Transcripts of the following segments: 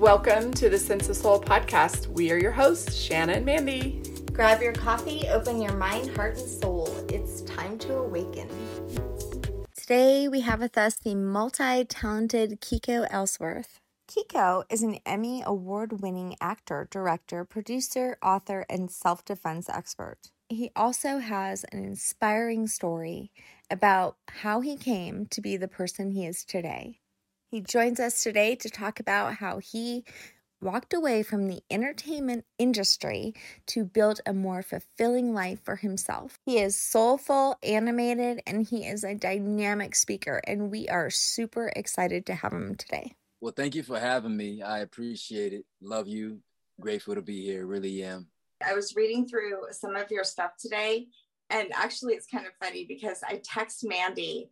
Welcome to the Sense of Soul podcast. We are your hosts, Shanna and Mandy. Grab your coffee, open your mind, heart, and soul. It's time to awaken. Today, we have with us the multi talented Kiko Ellsworth. Kiko is an Emmy Award winning actor, director, producer, author, and self defense expert. He also has an inspiring story about how he came to be the person he is today. He joins us today to talk about how he walked away from the entertainment industry to build a more fulfilling life for himself. He is soulful, animated, and he is a dynamic speaker, and we are super excited to have him today. Well, thank you for having me. I appreciate it. Love you. Grateful to be here. Really am. I was reading through some of your stuff today, and actually, it's kind of funny because I text Mandy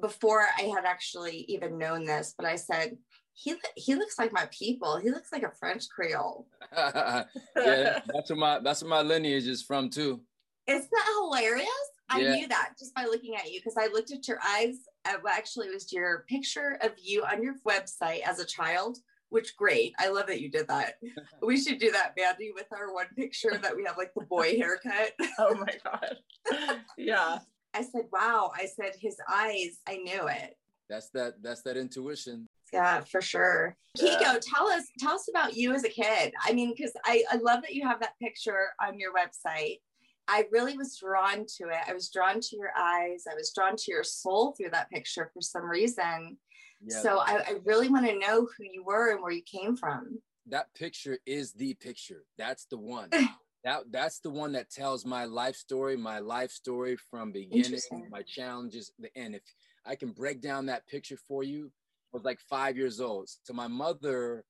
before I had actually even known this, but I said, he he looks like my people. He looks like a French Creole. yeah, that's where my that's where my lineage is from too. Isn't that hilarious? I yeah. knew that just by looking at you because I looked at your eyes. Uh, actually, it was your picture of you on your website as a child. Which great! I love that you did that. we should do that, Mandy, with our one picture that we have like the boy haircut. oh my god! yeah. I said, "Wow!" I said, "His eyes." I knew it. That's that. That's that intuition. Yeah, for sure. Yeah. Kiko, tell us tell us about you as a kid. I mean, because I, I love that you have that picture on your website. I really was drawn to it. I was drawn to your eyes. I was drawn to your soul through that picture for some reason. Yeah. So I, I really want to know who you were and where you came from. That picture is the picture. That's the one. that that's the one that tells my life story, my life story from beginning, my challenges, the end. If I can break down that picture for you, I was like five years old. So my mother,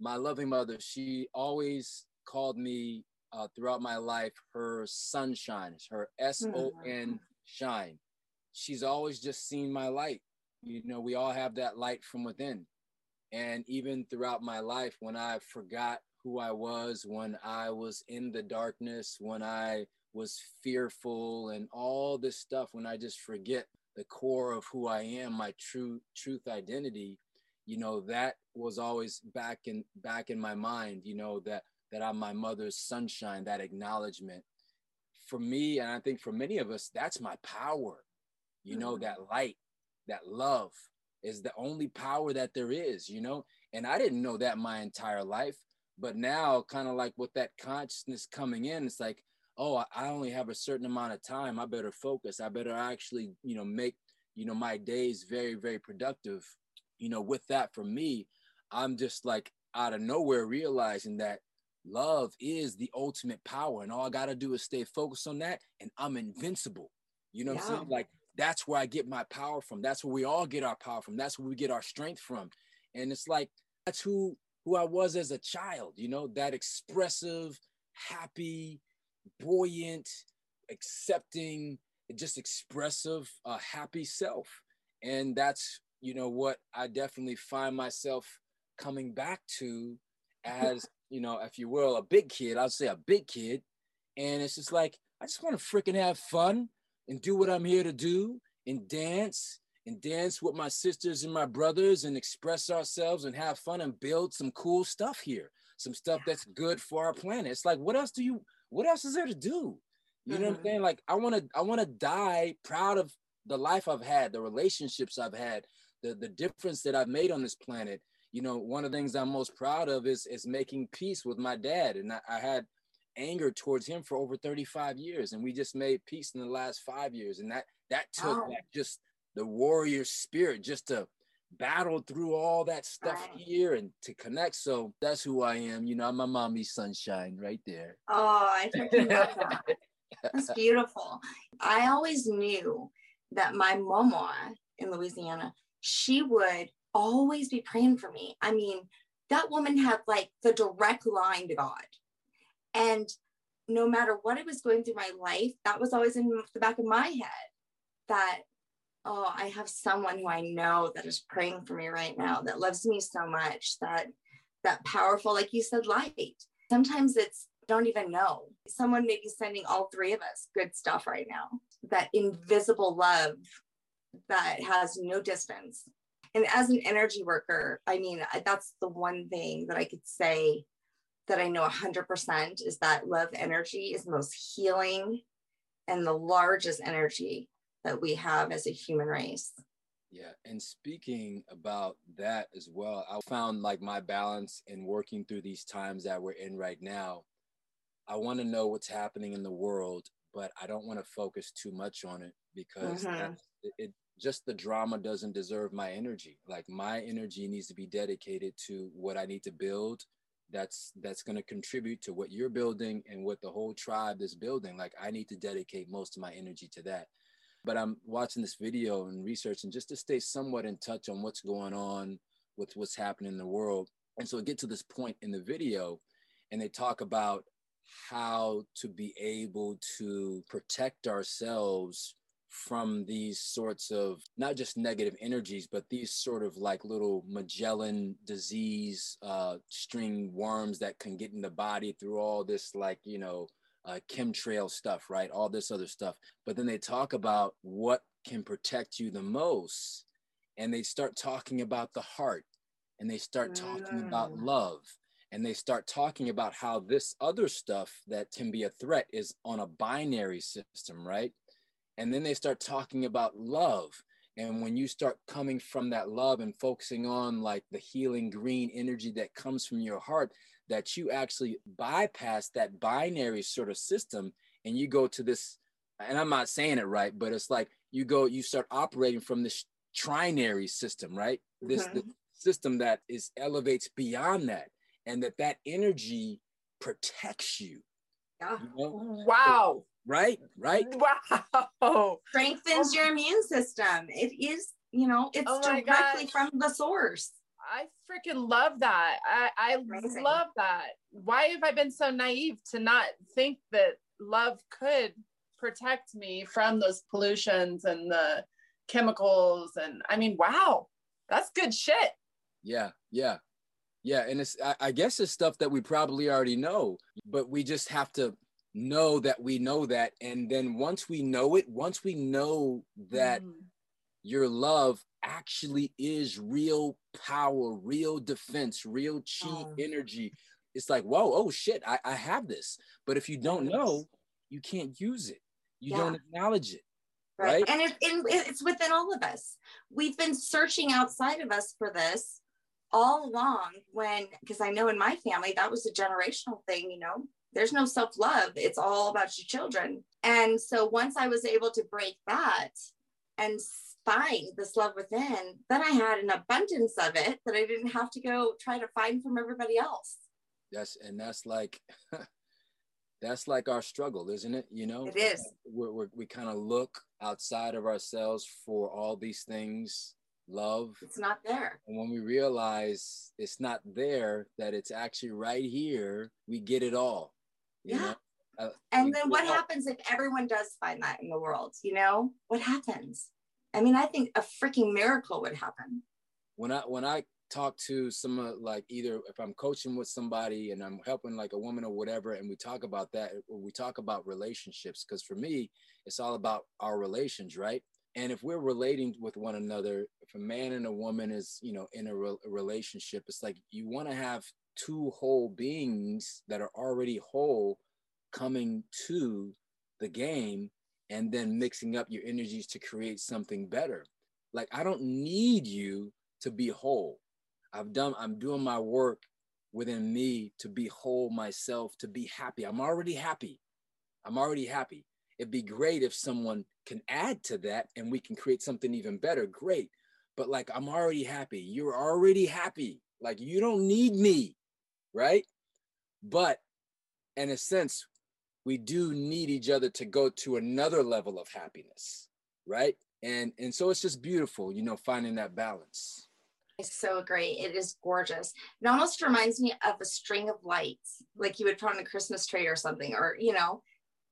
my loving mother, she always called me uh, throughout my life her sunshine, her S O N shine. She's always just seen my light. You know, we all have that light from within. And even throughout my life, when I forgot who I was, when I was in the darkness, when I was fearful and all this stuff, when I just forget the core of who I am, my true truth identity, you know, that was always back in back in my mind, you know, that that I'm my mother's sunshine, that acknowledgement. For me, and I think for many of us, that's my power. You know, mm-hmm. that light, that love is the only power that there is, you know? And I didn't know that my entire life. But now, kind of like with that consciousness coming in, it's like, oh, I only have a certain amount of time. I better focus. I better actually, you know, make, you know, my days very, very productive. You know, with that for me, I'm just like out of nowhere realizing that love is the ultimate power. And all I got to do is stay focused on that and I'm invincible. You know yeah. what I'm saying? Like that's where I get my power from. That's where we all get our power from. That's where we get our strength from. And it's like that's who who I was as a child, you know, that expressive, happy, buoyant, accepting, just expressive, uh, happy self. And that's, you know, what I definitely find myself coming back to as, you know, if you will, a big kid, I'll say a big kid. And it's just like, I just want to freaking have fun and do what I'm here to do and dance and dance with my sisters and my brothers and express ourselves and have fun and build some cool stuff here some stuff that's good for our planet it's like what else do you what else is there to do? You mm-hmm. know what I'm mm-hmm. saying? Like I want to I want to die proud of the life I've had, the relationships I've had, the the difference that I've made on this planet. You know, one of the things I'm most proud of is is making peace with my dad, and I, I had anger towards him for over 35 years, and we just made peace in the last five years, and that that took oh. just the warrior spirit just to battle through all that stuff here and to connect. So that's who I am. You know, I'm my mommy's sunshine right there. Oh, I freaking love that. That's beautiful. I always knew that my mama in Louisiana, she would always be praying for me. I mean, that woman had like the direct line to God. And no matter what I was going through my life, that was always in the back of my head that oh, I have someone who I know that is praying for me right now, that loves me so much, that that powerful, like you said, light. Sometimes it's don't even know. Someone may be sending all three of us good stuff right now. That invisible love that has no distance. And as an energy worker, I mean, that's the one thing that I could say that I know 100% is that love energy is the most healing and the largest energy that we have as a human race. Yeah. And speaking about that as well, I found like my balance in working through these times that we're in right now. I want to know what's happening in the world, but I don't want to focus too much on it because mm-hmm. it, it just the drama doesn't deserve my energy. Like my energy needs to be dedicated to what I need to build that's that's going to contribute to what you're building and what the whole tribe is building like i need to dedicate most of my energy to that but i'm watching this video and researching just to stay somewhat in touch on what's going on with what's happening in the world. And so I get to this point in the video and they talk about how to be able to protect ourselves from these sorts of not just negative energies, but these sort of like little Morgellons disease uh, string worms that can get in the body through all this, like, you know, uh, chemtrail stuff, right? All this other stuff. But then they talk about what can protect you the most. And they start talking about the heart and they start talking about mm. love and they start talking about how this other stuff that can be a threat is on a binary system, right? And then they start talking about love. And when you start coming from that love and focusing on like the healing green energy that comes from your heart, that you actually bypass that binary sort of system and you go to this, and I'm not saying it right, but it's like you go, you start operating from this trinary system, right? This mm-hmm. system that is elevates beyond that, and that that energy protects you. Yeah. You know? Wow. Right, right. Wow. Strengthens your immune system. It is, you know, it's oh directly gosh. from the source. I freaking love that. I, I love that. Why have I been so naive to not think that love could protect me from those pollutions and the chemicals? And I mean, wow, that's good shit. Yeah, yeah, yeah. And it's, I, I guess it's stuff that we probably already know, but we just have to know that we know that. And then once we know it, once we know that mm. Your love actually is real power, real defense, real chi oh. energy, it's like, whoa, oh shit, I, I have this. But if you don't know, you can't use it. You yeah. don't acknowledge it. Right. right? And it, it, it's within all of us. We've been searching outside of us for this all along when, because I know in my family, that was a generational thing, you know, there's no self love. It's all about your children. And so once I was able to break that and find this love within, then I had an abundance of it that I didn't have to go try to find from everybody else. Yes. And that's like, that's like our struggle, isn't it? You know, it is. We're, we're, we kind of look outside of ourselves for all these things love. It's not there. And when we realize it's not there, that it's actually right here, we get it all yeah. Uh, and then what happens if everyone does find that in the world? You know, what happens? I mean, I think a freaking miracle would happen. When I when I talk to some like either if I'm coaching with somebody and I'm helping like a woman or whatever, and we talk about that, we talk about relationships because for me, it's all about our relations, right? And if we're relating with one another, if a man and a woman is, you know, in a, re- a relationship, it's like you want to have two whole beings that are already whole coming to the game and then mixing up your energies to create something better. Like I don't need you to be whole. I've done I'm doing my work within me to be whole myself, to be happy. I'm already happy. I'm already happy. It'd be great if someone can add to that and we can create something even better. Great. But like I'm already happy. You're already happy. Like you don't need me right? But in a sense, we do need each other to go to another level of happiness, right? And and so it's just beautiful, you know, finding that balance. It's so great. It is gorgeous. It almost reminds me of a string of lights, like you would put on a Christmas tree or something, or you know,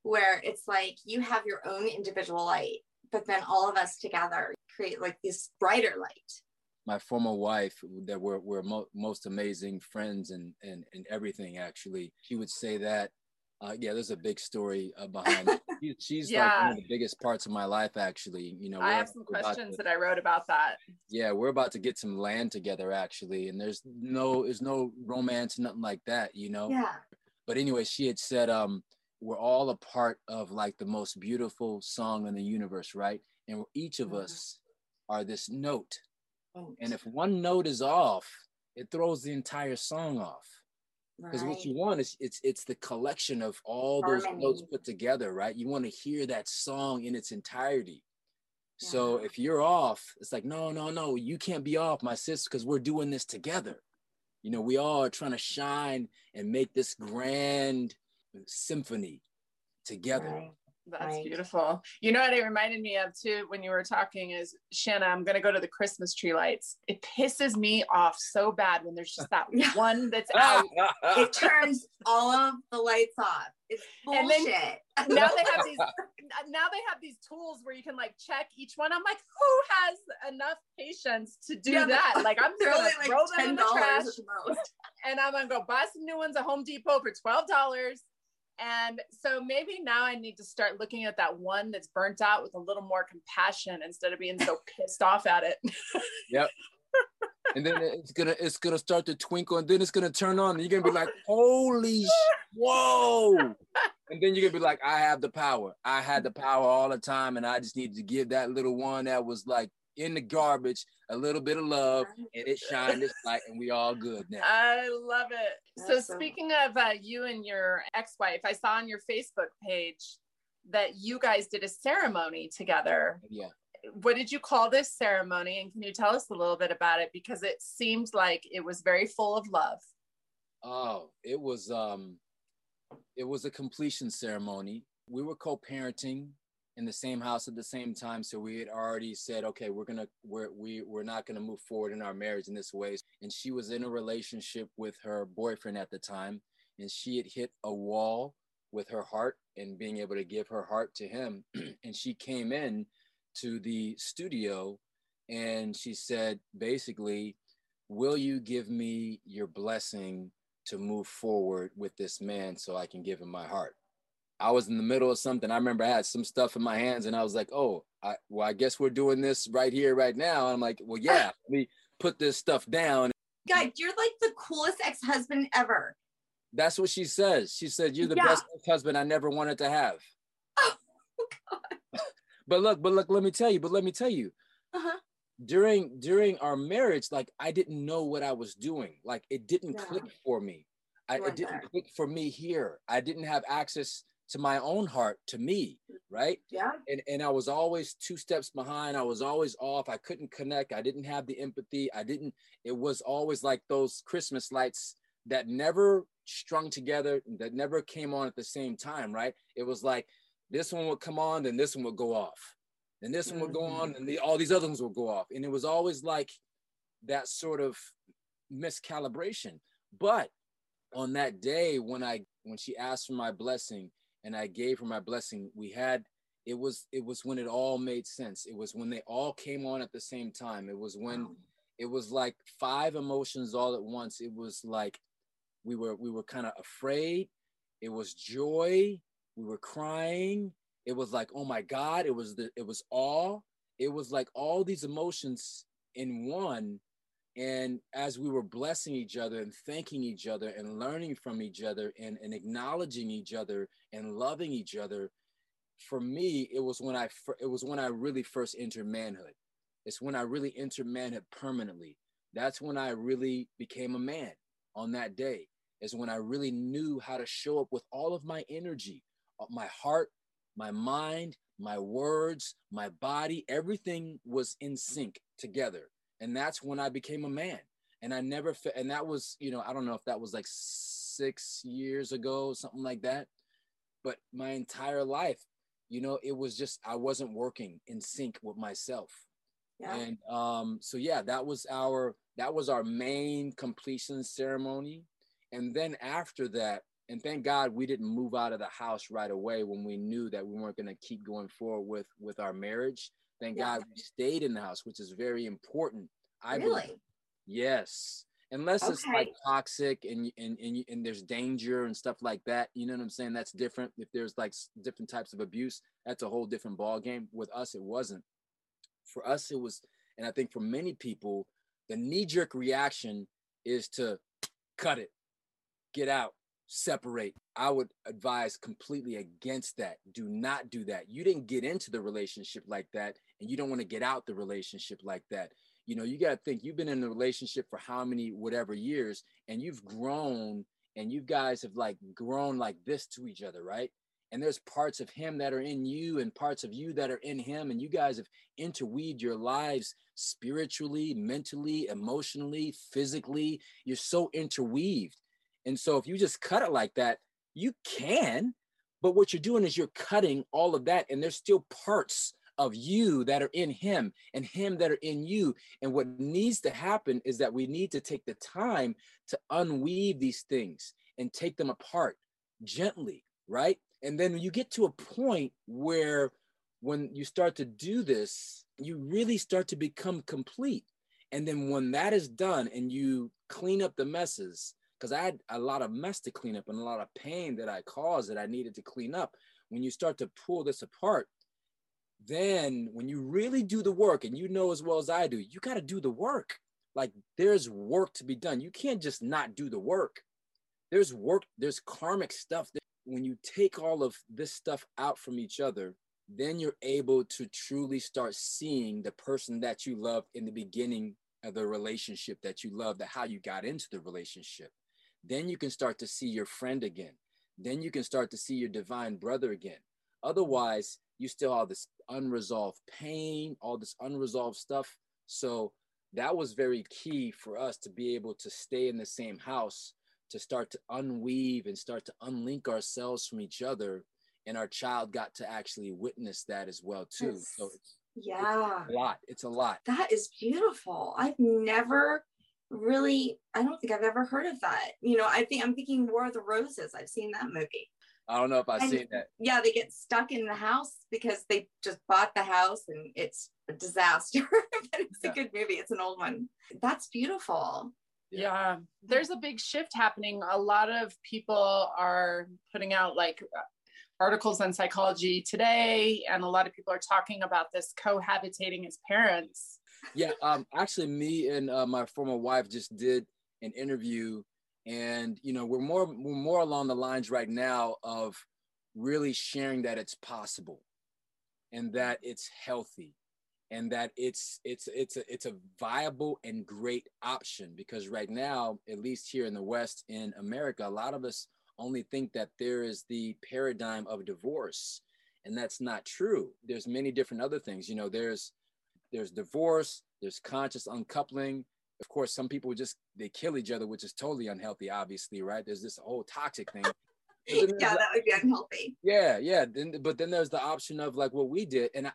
where it's like you have your own individual light, but then all of us together create like this brighter light my former wife that were, were mo- most amazing friends and, and, and everything actually she would say that Uh, yeah, there's a big story uh, behind. She, she's yeah. like one of the biggest parts of my life, actually. You know, I have some questions to, that I wrote about that. Yeah, we're about to get some land together, actually, and there's no, there's no romance, nothing like that. You know. Yeah. But anyway, she had said, um, we're all a part of like the most beautiful song in the universe, right? And each of mm-hmm. us are this note. Oh. And if one note is off, it throws the entire song off. Because right. what you want is it's it's the collection of all those Harmony. notes put together, right? You want to hear that song in its entirety. Yeah. So if you're off, it's like, no, no, no, you can't be off, my sister, because we're doing this together. You know, we all are trying to shine and make this grand symphony together. Right. That's right. beautiful. You know what it reminded me of too when you were talking is Shanna, I'm gonna go to the Christmas tree lights. It pisses me off so bad when there's just that one that's out. it turns all of the lights off. It's bullshit. Then, now they have these now they have these tools where you can like check each one. I'm like, who has enough patience to do yeah, that? Like I'm gonna like throw them in the trash and I'm gonna go buy some new ones at Home Depot for twelve dollars and so maybe now I need to start looking at that one that's burnt out with a little more compassion instead of being so pissed off at it. yep. And then it's gonna it's gonna start to twinkle, and then it's gonna turn on, and you're gonna be like, "Holy, whoa!" And then you're gonna be like, "I have the power. I had the power all the time, and I just needed to give that little one that was like in the garbage, a little bit of love, and it shined its light, and we all good now. I love it. so speaking of uh, you and your ex-wife, I saw on your Facebook page that you guys did a ceremony together. Yeah. What did you call this ceremony? And can you tell us a little bit about it? Because it seemed like it was very full of love. Oh, it was um it was a completion ceremony. We were co-parenting in the same house at the same time. So we had already said, okay, we're gonna we're we we're not gonna move forward in our marriage in this way. And she was in a relationship with her boyfriend at the time, and she had hit a wall with her heart and being able to give her heart to him. and she came in to the studio and she said basically, will you give me your blessing to move forward with this man so I can give him my heart? I was in the middle of something. I remember I had some stuff in my hands and I was like, oh, I, well, I guess we're doing this right here, right now. And I'm like, well, yeah, let me put this stuff down. Guy, you're like the coolest ex-husband ever. That's what she says. She said, you're the yeah. best husband I never wanted to have. Oh, God. but look, but look, let me tell you, but let me tell you, uh-huh. during, during our marriage, like I didn't know what I was doing. Like it didn't yeah. click for me. I, it didn't there. click for me here. I didn't have access to my own heart to me right? Yeah. And and i was always two steps behind. I was always off. I couldn't connect. I didn't have the empathy. I didn't it was always like those christmas lights that never strung together that never came on at the same time right? It was like this one would come on then this one would go off. Then this mm-hmm. one would go on mm-hmm. and the, all these other ones would go off. And it was always like that sort of miscalibration. But on that day when i when she asked for my blessing and I gave her my blessing. We had it was it was when it all made sense. It was when they all came on at the same time. It was when it was like five emotions all at once. It was like we were we were kind of afraid. It was joy. We were crying. It was like, oh my God. It was the it was awe. It was like all these emotions in one and as we were blessing each other and thanking each other and learning from each other and, and acknowledging each other and loving each other, for me, it was when I it was when I really first entered manhood. It's when I really entered manhood permanently. That's when I really became a man on that day. Is when I really knew how to show up with all of my energy, uh, my heart, my mind, my words, my body, everything was in sync together and that's when I became a man. And I never, and that was, you know, I don't know if that was like six years ago, something like that. But my entire life, you know, it was just I wasn't working in sync with myself. Yeah. And um, so yeah, that was our that was our main completion ceremony. And then after that, and thank God we didn't move out of the house right away when we knew that we weren't going to keep going forward with with our marriage. Thank yeah. God we stayed in the house, which is very important. I really? believe. Yes. unless okay. it's like toxic and and, and and there's danger and stuff like that you know what i'm saying that's different if there's like different types of abuse that's a whole different ball game with us it wasn't for us it was and i think for many people the knee-jerk reaction is to cut it get out separate. I would advise completely against that. Do not do that. You didn't get into the relationship like that and you don't want to get out the relationship like that. You know you got to think you've been in a relationship for how many whatever years and you've grown and you guys have like grown like this to each other right? And there's parts of him that are in you and parts of you that are in him and you guys have interweaved your lives spiritually mentally emotionally physically. You're so interweaved and so if you just cut it like that you can but what you're doing is you're cutting all of that and there's still parts of you that are in him and him that are in you. And what needs to happen is that we need to take the time to unweave these things and take them apart gently, right? And then you get to a point where when you start to do this, you really start to become complete. And then when that is done and you clean up the messes, because I had a lot of mess to clean up and a lot of pain that I caused that I needed to clean up. When you start to pull this apart, then when you really do the work and you know as well as I do, you got to do the work. Like there's work to be done. You can't just not do the work. There's work, there's karmic stuff that when you take all of this stuff out from each other, then you're able to truly start seeing the person that you loved in the beginning of the relationship that you loved, that how you got into the relationship. Then you can start to see your friend again. Then you can start to see your divine brother again. Otherwise, you still have this unresolved pain, all this unresolved stuff. So that was very key for us to be able to stay in the same house, to start to unweave and start to unlink ourselves from each other. And our child got to actually witness that as well too. Yes. So it's, yeah, it's a lot. It's a lot. That is beautiful. I've never really, I don't think I've ever heard of that. You know, I think I'm thinking War of the Roses. I've seen that movie. I don't know if I've and, seen that. Yeah, they get stuck in the house because they just bought the house and it's a disaster. but it's yeah. a good movie. It's an old one. That's beautiful. Yeah, there's a big shift happening. A lot of people are putting out like articles on psychology today, and a lot of people are talking about this cohabitating as parents. Yeah, um, actually, me and uh, my former wife just did an interview and you know we're more we're more along the lines right now of really sharing that it's possible and that it's healthy and that it's it's it's a, it's a viable and great option because right now at least here in the west in america a lot of us only think that there is the paradigm of divorce and that's not true. There's many different other things. You know there's there's divorce there's conscious uncoupling of course, some people just they kill each other, which is totally unhealthy. Obviously, right? There's this whole toxic thing. yeah, that would be unhealthy. Yeah, yeah. Then, but then there's the option of like what we did, and I,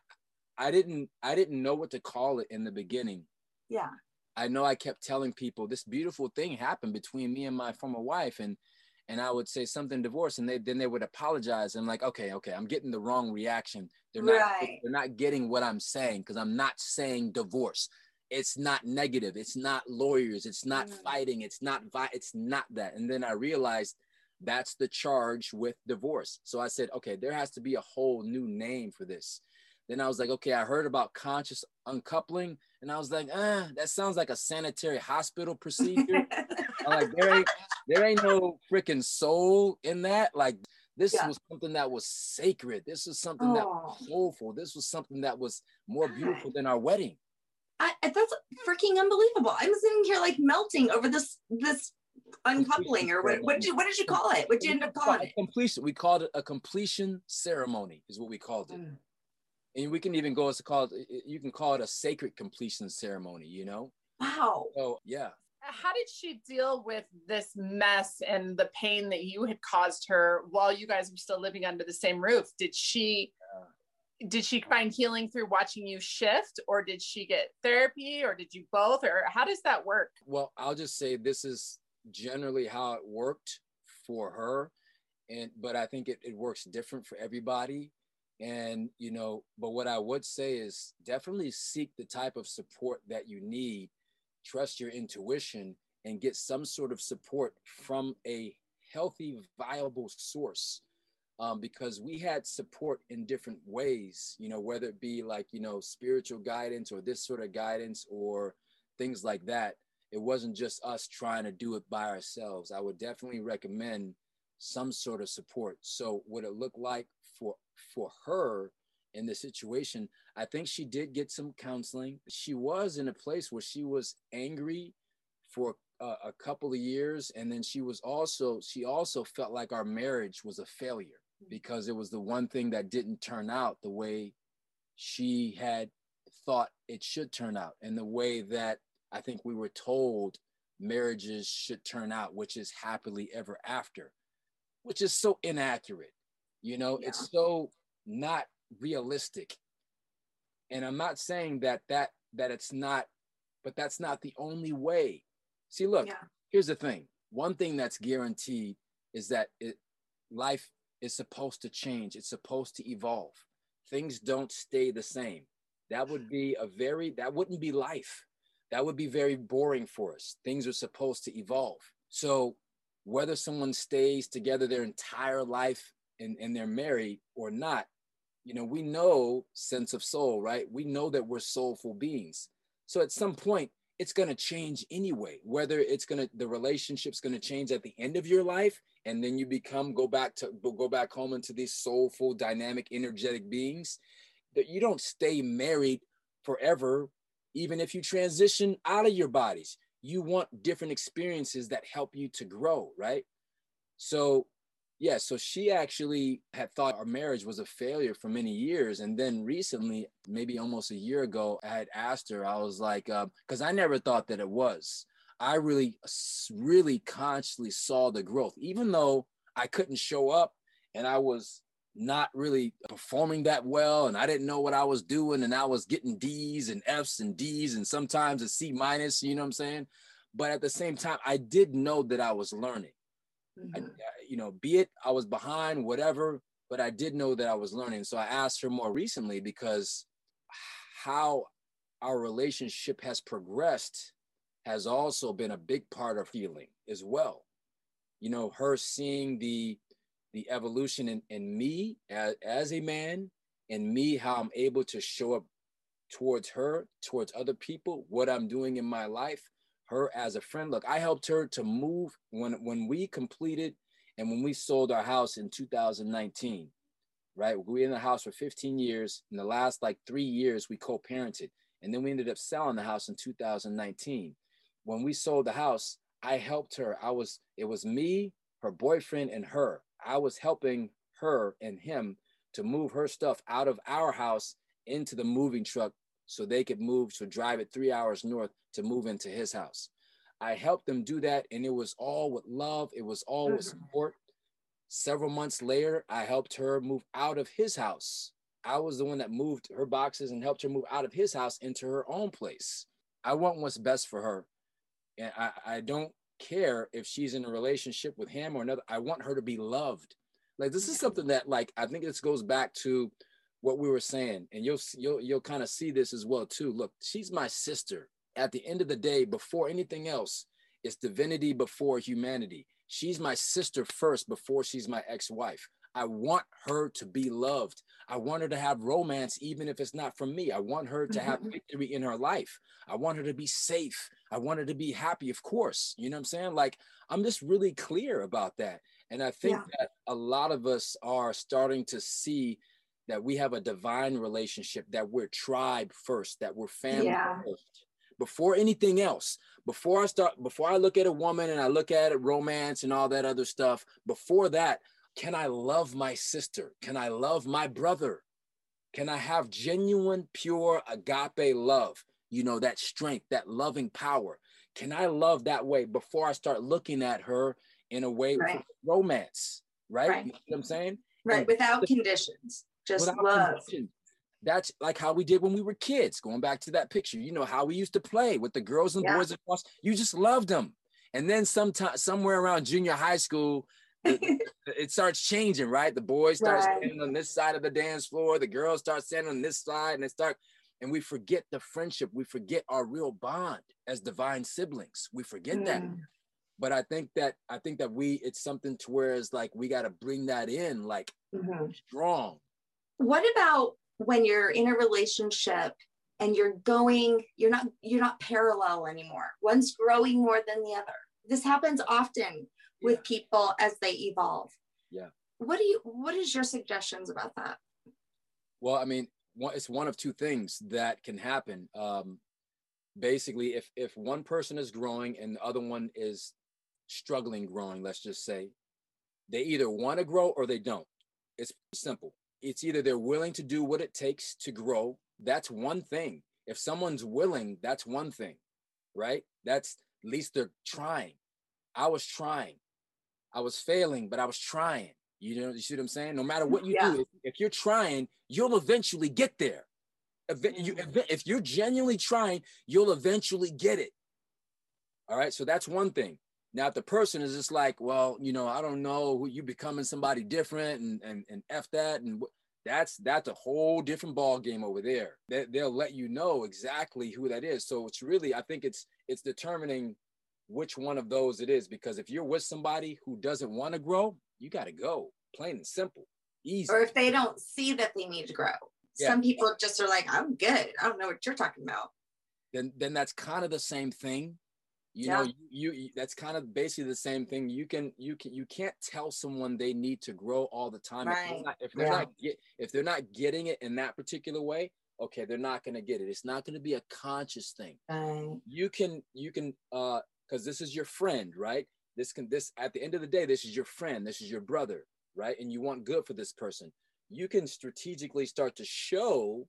I didn't, I didn't know what to call it in the beginning. Yeah. I know I kept telling people this beautiful thing happened between me and my former wife, and and I would say something divorce, and they then they would apologize. I'm like, okay, okay, I'm getting the wrong reaction. They're not, right. they're not getting what I'm saying because I'm not saying divorce it's not negative it's not lawyers it's not mm. fighting it's not vi- it's not that and then i realized that's the charge with divorce so i said okay there has to be a whole new name for this then i was like okay i heard about conscious uncoupling and i was like ah that sounds like a sanitary hospital procedure I'm like there ain't there ain't no freaking soul in that like this yeah. was something that was sacred this was something oh. that was soulful this was something that was more beautiful than our wedding I, that's freaking unbelievable. I'm sitting here like melting over this this uncoupling or what, what did you what did you call it? What did you end up calling it? Completion. We called it a completion ceremony, is what we called it. Mm. And we can even go as to call it. You can call it a sacred completion ceremony. You know. Wow. So yeah. How did she deal with this mess and the pain that you had caused her while you guys were still living under the same roof? Did she did she find healing through watching you shift or did she get therapy or did you both or how does that work? Well i'll just say this is generally how it worked for her and but i think it, it works different for everybody. And you know but what i would say is definitely seek the type of support that you need trust your intuition and get some sort of support from a healthy, viable source. Um, because we had support in different ways, you know, whether it be like, you know, spiritual guidance or this sort of guidance or things like that. It wasn't just us trying to do it by ourselves. I would definitely recommend some sort of support. So, what it looked like for for her in the situation, I think she did get some counseling. She was in a place where she was angry for a, a couple of years and then she was also she also felt like our marriage was a failure mm-hmm. because it was the one thing that didn't turn out the way she had thought it should turn out and the way that I think we were told marriages should turn out, which is happily ever after, which is so inaccurate. You know, yeah. it's so not realistic. And I'm not saying that that that it's not, but that's not the only way. See, look, yeah. here's the thing. One thing that's guaranteed is that it, life is supposed to change. It's supposed to evolve. Things don't stay the same. That would be a very that wouldn't be life. That would be very boring for us. Things are supposed to evolve. So whether someone stays together their entire life and, and they're married or not, you know, we know sense of soul, right? We know that we're soulful beings. So at some point, it's going to change anyway whether it's going to the relationship's going to change at the end of your life and then you become go back to go back home into these soulful dynamic energetic beings that you don't stay married forever even if you transition out of your bodies you want different experiences that help you to grow right so yeah so she actually had thought our marriage was a failure for many years and then recently maybe almost a year ago i had asked her i was like because uh, i never thought that it was i really really consciously saw the growth even though i couldn't show up and i was not really performing that well and I didn't know what I was doing and I was getting D's and F's and D's and sometimes a C minus, you know what I'm saying? But at the same time, I did know that I was learning. Mm-hmm. I, you know, be it I was behind, whatever, but I did know that I was learning. So I asked her more recently because how our relationship has progressed has also been a big part of healing as well. You know, her seeing the the evolution in, in me as, as a man and me how i'm able to show up towards her towards other people what i'm doing in my life her as a friend. Look i helped her to move when when we completed and when we sold our house in 2019 right? We were in the house for 15 years. In the last like three years we co-parented and then we ended up selling the house in 2019 when we sold the house i helped her. I was it was me her boyfriend and her. I was helping her and him to move her stuff out of our house into the moving truck so they could move to drive it three hours north to move into his house. I helped them do that, and it was all with love, it was all with mm-hmm. support. Several months later, I helped her move out of his house. I was the one that moved her boxes and helped her move out of his house into her own place. I want what's best for her. And I, I don't care if she's in a relationship with him or another. I want her to be loved. Like this is something that like I think this goes back to what we were saying, and you'll you'll you'll kind of see this as well too. Look, she's my sister. At the end of the day, before anything else, it's divinity before humanity. She's my sister first before she's my ex-wife. I want her to be loved. I want her to have romance, even if it's not from me. I want her to have mm-hmm. victory in her life. I want her to be safe. I want her to be happy, of course. You know what I'm saying? Like, I'm just really clear about that. And I think yeah. that a lot of us are starting to see that we have a divine relationship, that we're tribe first, that we're family yeah. first. Before anything else, before I start, before I look at a woman and I look at it, romance and all that other stuff, before that, can I love my sister? Can I love my brother? Can I have genuine, pure agape love? You know, that strength, that loving power. Can I love that way before I start looking at her in a way right. romance? Right? right? You know what I'm saying? Right, and without conditions, just without love. Conditions. That's like how we did when we were kids. Going back to that picture, you know how we used to play with the girls and yeah. boys across. You just loved them, and then sometime somewhere around junior high school, it, it, starts changing, right? The boys start right. standing on this side of the dance floor, the girls start standing on this side, and they start and we forget the friendship we forget our real bond as divine siblings we forget mm. that but i think that i think that we it's something to where it's like we got to bring that in like mm-hmm. strong what about when you're in a relationship and you're going you're not you're not parallel anymore. One's growing more than the other. This happens often with yeah. people as they evolve. Yeah. What do you what is your suggestions about that? Well i mean it's one of two things that can happen. Um basically if if one person is growing and the other one is struggling growing let's just say they either want to grow or they don't. It's simple it's either they're willing to do what it takes to grow that's one thing. If someone's willing that's one thing right? That's at least they're trying. I was trying. I was failing but i was trying. You know you see what i'm saying? No matter what you yeah. do if, if, you're trying you'll eventually get there. If, you, mm-hmm. if you're genuinely trying you'll eventually get it. All right? So that's one thing now, if the person is just like, well, you know, I don't know, you becoming somebody different and and and f that, and that's that's a whole different ball game over there. They, they'll let you know exactly who that is. So it's really, I think it's it's determining which one of those it is. Because if you're with somebody who doesn't want to grow, you got to go, plain and simple, easy. Or if they don't see that they need to grow, yeah. some people just are like, I'm good. I don't know what you're talking about. Then then that's kind of the same thing you yeah. know you, you that's kind of basically the same thing you can you can you can't tell someone they need to grow all the time right. if they're not if they're, yeah. not, get, if they're not getting it in that particular way okay they're not going to get it it's not going to be a conscious thing right. you can you can uh because this is your friend right this can this at the end of the day this is your friend this is your brother right and you want good for this person you can strategically start to show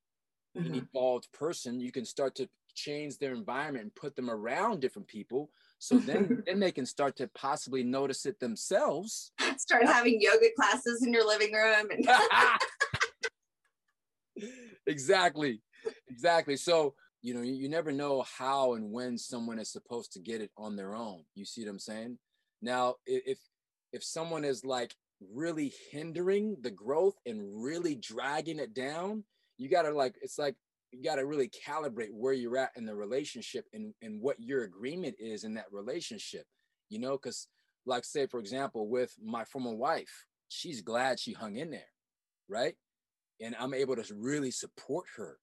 mm-hmm. an evolved person you can start to change their environment and put them around different people. So then then they can start to possibly notice it themselves. Start having yoga classes in your living room and exactly. Exactly. So you know you, you never know how and when someone is supposed to get it on their own. You see what i'm saying? Now if if someone is like really hindering the growth and really dragging it down you got to like it's like you got to really calibrate where you're at in the relationship and, and what your agreement is in that relationship you know because like say for example with my former wife she's glad she hung in there right? And i'm able to really support her.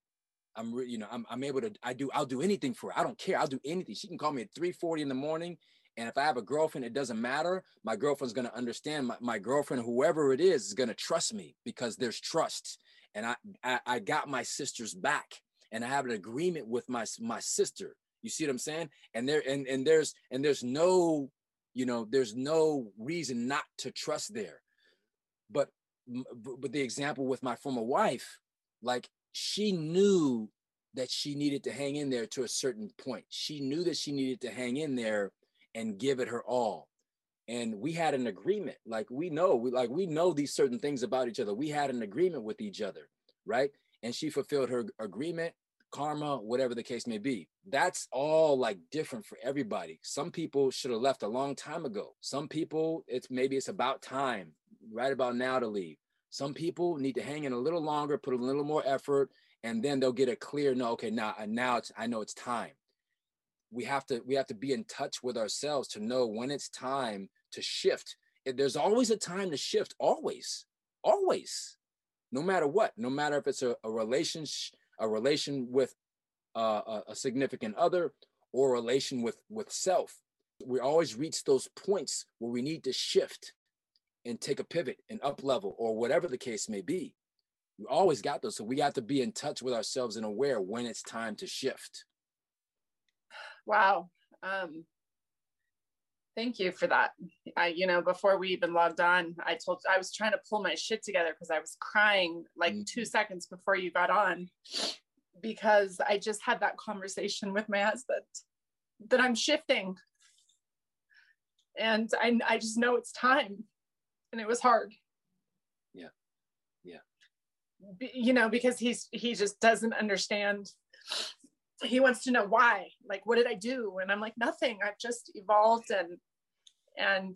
I'm re- you know I'm, I'm able to i do i'll do anything for her. I don't care. I'll do anything. She can call me at 3.40 in the morning and if i have a girlfriend it doesn't matter my girlfriend's going to understand my, my girlfriend whoever it is is going to trust me because there's trust and I, I, I got my sister's back and I have an agreement with my my sister. You see what I'm saying? And there and and there's and there's no, you know, there's no reason not to trust there. But but the example with my former wife, like she knew that she needed to hang in there to a certain point. She knew that she needed to hang in there and give it her all. And we had an agreement. Like we know we like we know these certain things about each other. We had an agreement with each other right? And she fulfilled her agreement karma whatever the case may be. That's all like different for everybody. Some people should have left a long time ago. Some people it's maybe it's about time right about now to leave. Some people need to hang in a little longer put a little more effort and then they'll get a clear no okay now now it's i know it's time we have to we have to be in touch with ourselves to know when it's time to shift. There's always a time to shift, always, always, no matter what, no matter if it's a, a relationship, a relation with uh, a, a significant other or relation with with self. We always reach those points where we need to shift and take a pivot and up level or whatever the case may be. We always got those. So we got to be in touch with ourselves and aware when it's time to shift. Wow. Um, Thank you for that. I, you know, before we even logged on, I told I was trying to pull my shit together because I was crying like mm-hmm. two seconds before you got on because I just had that conversation with my husband that I'm shifting. And I, I just know it's time. And it was hard. Yeah. Yeah. you know, because he's, he just doesn't understand he wants to know why like what did i do? And i'm like nothing. I've just evolved and and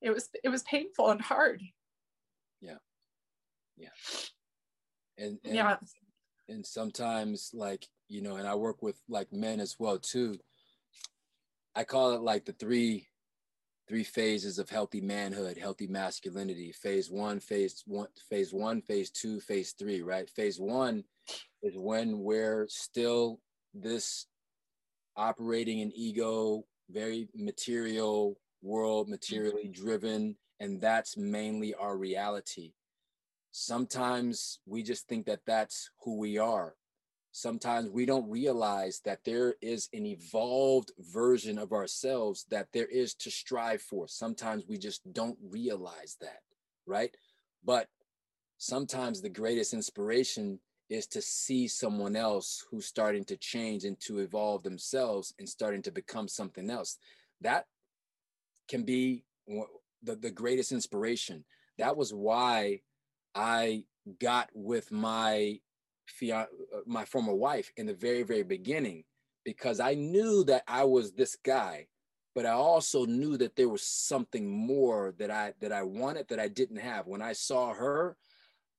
it was it was painful and hard. Yeah. Yeah. And, and yeah. and sometimes like you know and i work with like men as well too. I call it like the three three phases of healthy manhood healthy masculinity. Phase one phase one phase one phase two phase three right? Phase one is when we're still this operating an ego very material world materially mm-hmm. driven and that's mainly our reality sometimes we just think that that's who we are. Sometimes we don't realize that there is an evolved version of ourselves that there is to strive for. Sometimes we just don't realize that, right? But sometimes the greatest inspiration is to see someone else who's starting to change and to evolve themselves and starting to become something else. That can be the, the greatest inspiration. That was why I got with my fian- uh, my former wife in the very very beginning because I knew that I was this guy, but I also knew that there was something more that I that I wanted that I didn't have. When I saw her,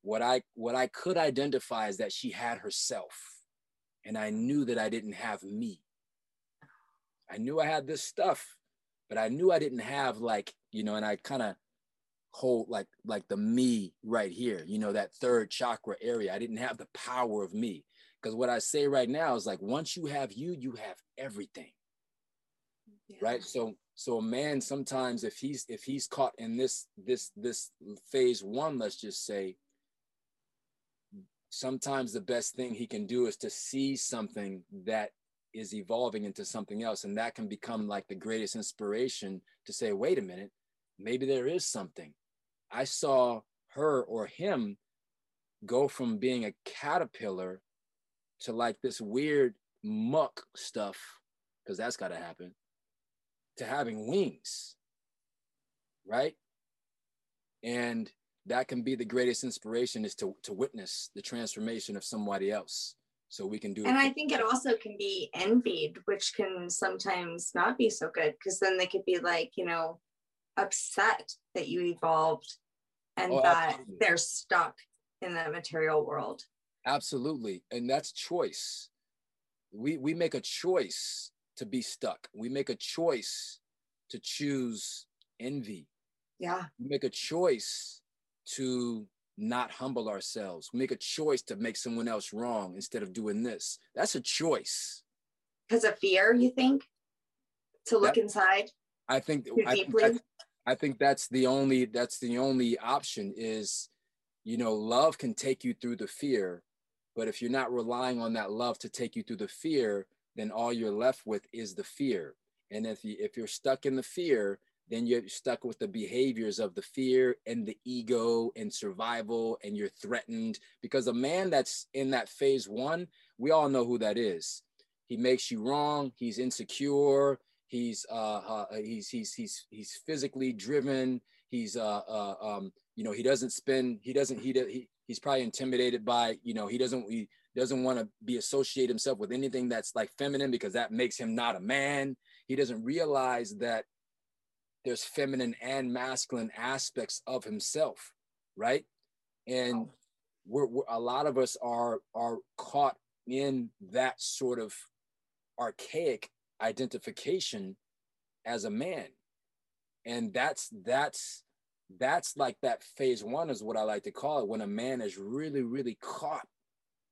what I what I could identify is that she had herself, and I knew that I didn't have me. I knew I had this stuff, but I knew I didn't have like you know, and I kind of hold like like the me right here you know that third chakra area i didn't have the power of me because what i say right now is like once you have you you have everything yeah. right so so a man sometimes if he's if he's caught in this this this phase one let's just say sometimes the best thing he can do is to see something that is evolving into something else and that can become like the greatest inspiration to say wait a minute maybe there is something I saw her or him go from being a caterpillar to like this weird muck stuff, because that's got to happen, to having wings, right? And that can be the greatest inspiration is to, to witness the transformation of somebody else so we can do and it. i think it also can be envied which can sometimes not be so good because then they could be like you know upset that you evolved and oh, that absolutely. they're stuck in the material world. Absolutely. And that's choice. We we make a choice to be stuck. We make a choice to choose envy. Yeah. We make a choice to not humble ourselves. We make a choice to make someone else wrong instead of doing this. That's a choice. Because of fear, you think? To look that, inside? I think, I think, I think that's the only that's the only option is, you know, love can take you through the fear, but if you're not relying on that love to take you through the fear, then all you're left with is the fear. And if you if you're stuck in the fear, then you're stuck with the behaviors of the fear and the ego and survival, and you're threatened because a man that's in that phase one, we all know who that is. He makes you wrong. He's insecure. He's uh, uh, he's he's he's he's physically driven. He's uh, uh um you know he doesn't spend he doesn't he, he he's probably intimidated by you know he doesn't he doesn't want to be associate himself with anything that's like feminine because that makes him not a man. He doesn't realize that there's feminine and masculine aspects of himself, right? And we're, we're, a lot of us are are caught in that sort of archaic identification as a man. And that's that's that's like that phase one is what i like to call it when a man is really really caught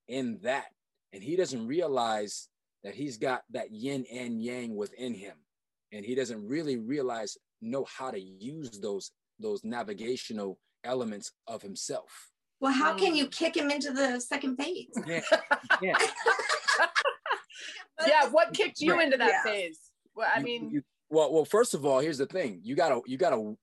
in that. And he doesn't realize that he's got that yin and yang within him. And he doesn't really realize know how to use those those navigational elements of himself. Well how can you mm. kick him into the second phase? Yeah, yeah. yeah what kicked you into that yeah. phase? Well i mean you, you, well well first of all here's the thing. You gotta you gotta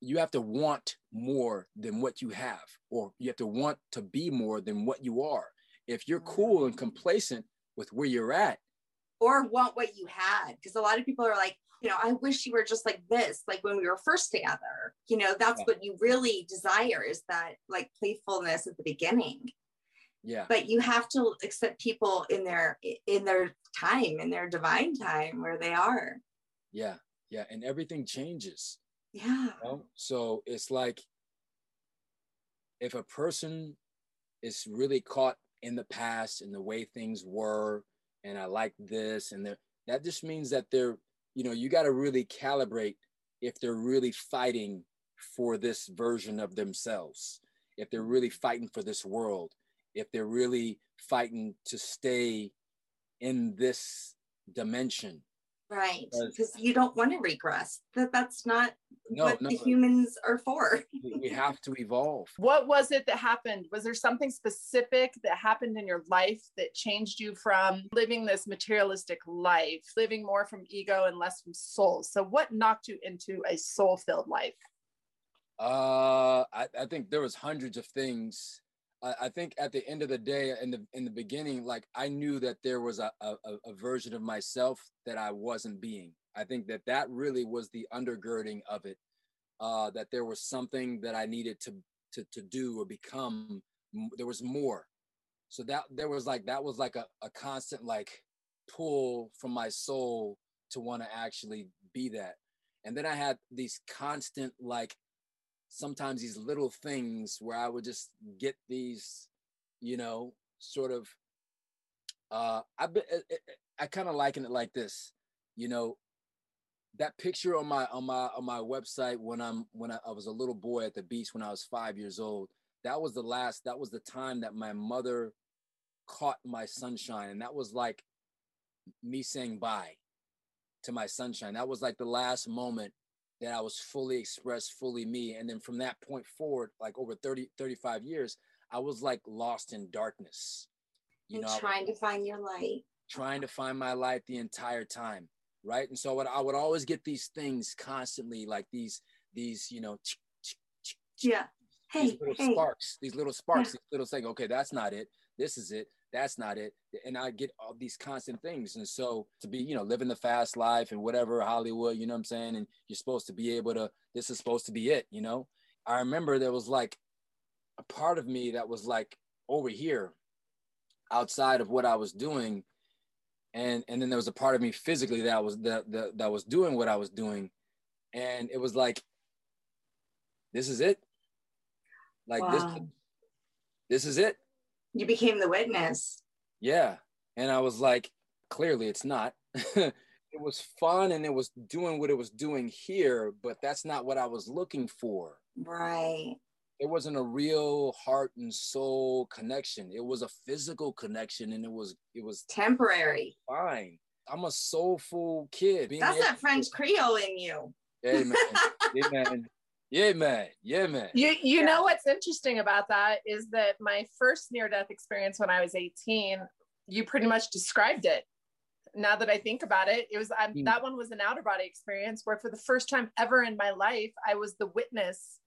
you have to want more than what you have or you have to want to be more than what you are. If you're mm. cool and complacent with where you're at or want what you had because a lot of people are like you know i wish you were just like this like when we were first together you know that's yeah. what you really desire is that like playfulness at the beginning yeah but you have to accept people in their in their time in their divine time where they are yeah yeah and everything changes yeah you know? so it's like if a person is really caught in the past and the way things were and I like this and that just means that they're you know you got to really calibrate if they're really fighting for this version of themselves if they're really fighting for this world if they're really fighting to stay in this dimension right because you don't want to regress that that's not no, what no, the humans are for. We have to evolve. What was it that happened? Was there something specific that happened in your life that changed you from living this materialistic life living more from ego and less from soul? So what knocked you into a soul filled life? Uh I, I think there was hundreds of things I, think at the end of the day, in the in the beginning, like I knew that there was a, a, a version of myself that I wasn't being. I think that that really was the undergirding of it. Uh, that there was something that I needed to to to do or become. There was more. So that there was like that was like a, a constant like pull from my soul to want to actually be that. And then I had these constant like sometimes these little things where I would just get these, you know, sort of. Uh, I eh, eh, eh, I, I kind of liken it like this, you know, that picture on my on my on my website when I'm when I, I was a little boy at the beach when I was five years old. That was the last. That was the time that my mother caught my sunshine, and that was like me saying bye to my sunshine. That was like the last moment that I was fully expressed, fully me. And then from that point forward, like over 30, 35 years, I was like lost in darkness. You and know, trying to find your light. Trying to find my light the entire time. Right. And so I would, I would always get these things constantly, like these, these, you know, yeah. Hey, these little hey. sparks, these little sparks, yeah. these little saying, okay, that's not it. This is it that's not it. And i get all these constant things. And so to be you know living the fast life and whatever hollywood you know what i'm saying? And you're supposed to be able to this is supposed to be it you know? I remember there was like a part of me that was like over here outside of what i was doing. And and then there was a part of me physically that was that that, that was doing what i was doing. And it was like this is it. Like wow. this this is it you became the witness. Yeah. And I was like, clearly it's not. it was fun and it was doing what it was doing here, but that's not what I was looking for. Right. It wasn't a real heart and soul connection. It was a physical connection and it was it was temporary. Fine. I'm a soulful kid. That's that French Creole in you. Hey man. hey man. Yeah, man. Yeah, man. You you yeah. know what's interesting about that is that my first near death experience when I was 18, you pretty much described it. Now that I think about it, it was mm. that one was an outer body experience where for the first time ever in my life, I was the witness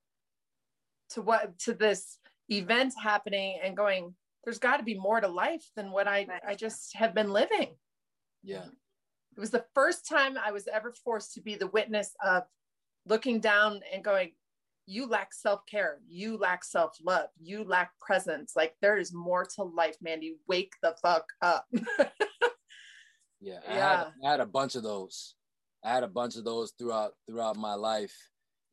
to what to this event happening and going, there's got to be more to life than what I I just have been living. Yeah. It was the first time I was ever forced to be the witness of looking down and going, you lack self care, you lack self love, you lack presence. Like there is more to life, Mandy. Wake the fuck up. yeah, I, yeah. Had, I had a bunch of those. I had a bunch of those throughout throughout my life,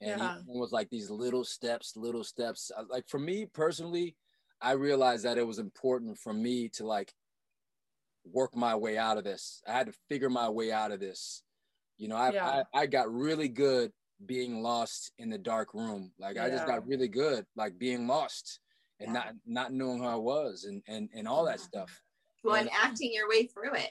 and yeah. it was like these little steps, little steps. Uh, like for me personally, I realized that it was important for me to like work my way out of this. I had to figure my way out of this. You know, I, yeah. I, I got really good being lost in the dark room. Like yeah. I just got really good, like being lost and yeah. not not knowing who I was and and and all that stuff. Well, and, and acting your way through it.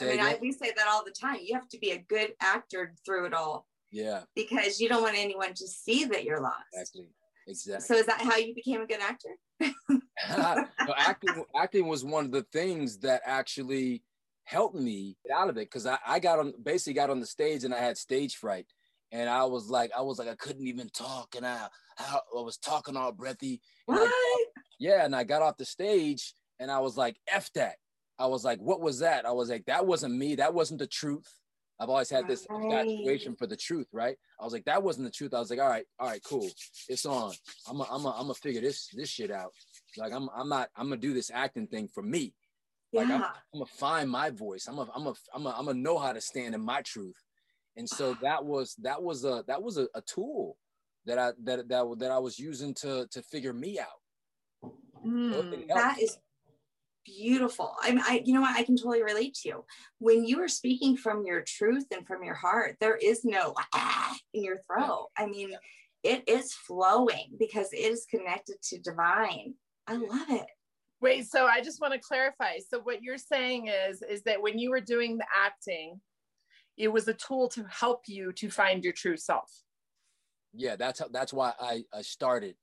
I mean, I, we say that all the time. You have to be a good actor through it all. Yeah. Because you don't want anyone to see that you're lost. Exactly. Exactly. So is that how you became a good actor? no, acting acting was one of the things that actually helped me get out of it because I, I got on basically got on the stage and I had stage fright and I was like, I was like, I couldn't even talk, and I, I, I was talking all breathy. What? I, yeah, and I got off the stage, and I was like, "F that." I was like, "What was that?" I was like, "That wasn't me. That wasn't the truth." I've always had this right. infatuation for the truth, right? I was like, "That wasn't the truth." I was like, "All right, all right, cool. It's on. I'm, a, I'm, a, I'm gonna figure this, this shit out. Like, I'm, I'm not, I'm gonna do this acting thing for me. Like, yeah. I'm, I'm gonna find my voice. I'm, a, I'm, a, I'm, a, I'm gonna know how to stand in my truth." And so that was that was a that was a, a tool that I that that that I was using to to figure me out. Mm, that is beautiful. I mean, I, you know what? I can totally relate to you. When you are speaking from your truth and from your heart, there is no ah in your throat. I mean, it is flowing because it is connected to divine. I love it. Wait, so I just want to clarify. So what you're saying is is that when you were doing the acting, it was a tool to help you to find your true self. Yeah, that's how, that's why I, I started.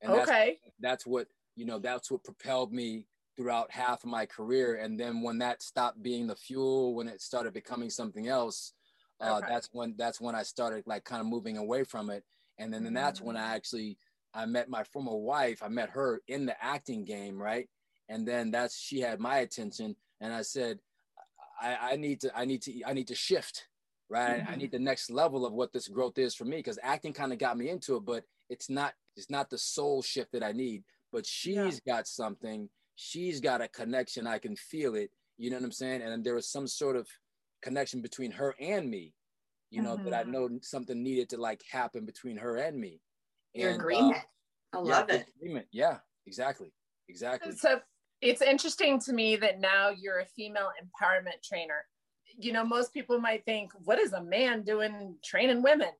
And okay. That's, that's what, you know, that's what propelled me throughout half of my career. And then when that stopped being the fuel, when it started becoming something else, uh, okay. that's when that's when I started like kind of moving away from it. And then, then that's when I mm. actually I met my former wife. I met her in the acting game, right? And then that's she had my attention, and I said, I, I need to I need to I need to shift, right? Mm-hmm. I need the next level of what this growth is for me because acting kind of got me into it, but it's not it's not the soul shift that I need. But she's yeah. got something she's got a connection. I can feel it. You know what I'm saying? And there was some sort of connection between her and me, you know, mm-hmm. that I mm-hmm. know something needed to like happen between her and me. Your and, agreement. Uh, I love yeah, it. Agreement. Yeah, exactly. Exactly. So it's interesting to me that now you're a female empowerment trainer. You know, most people might think, what is a man doing training women?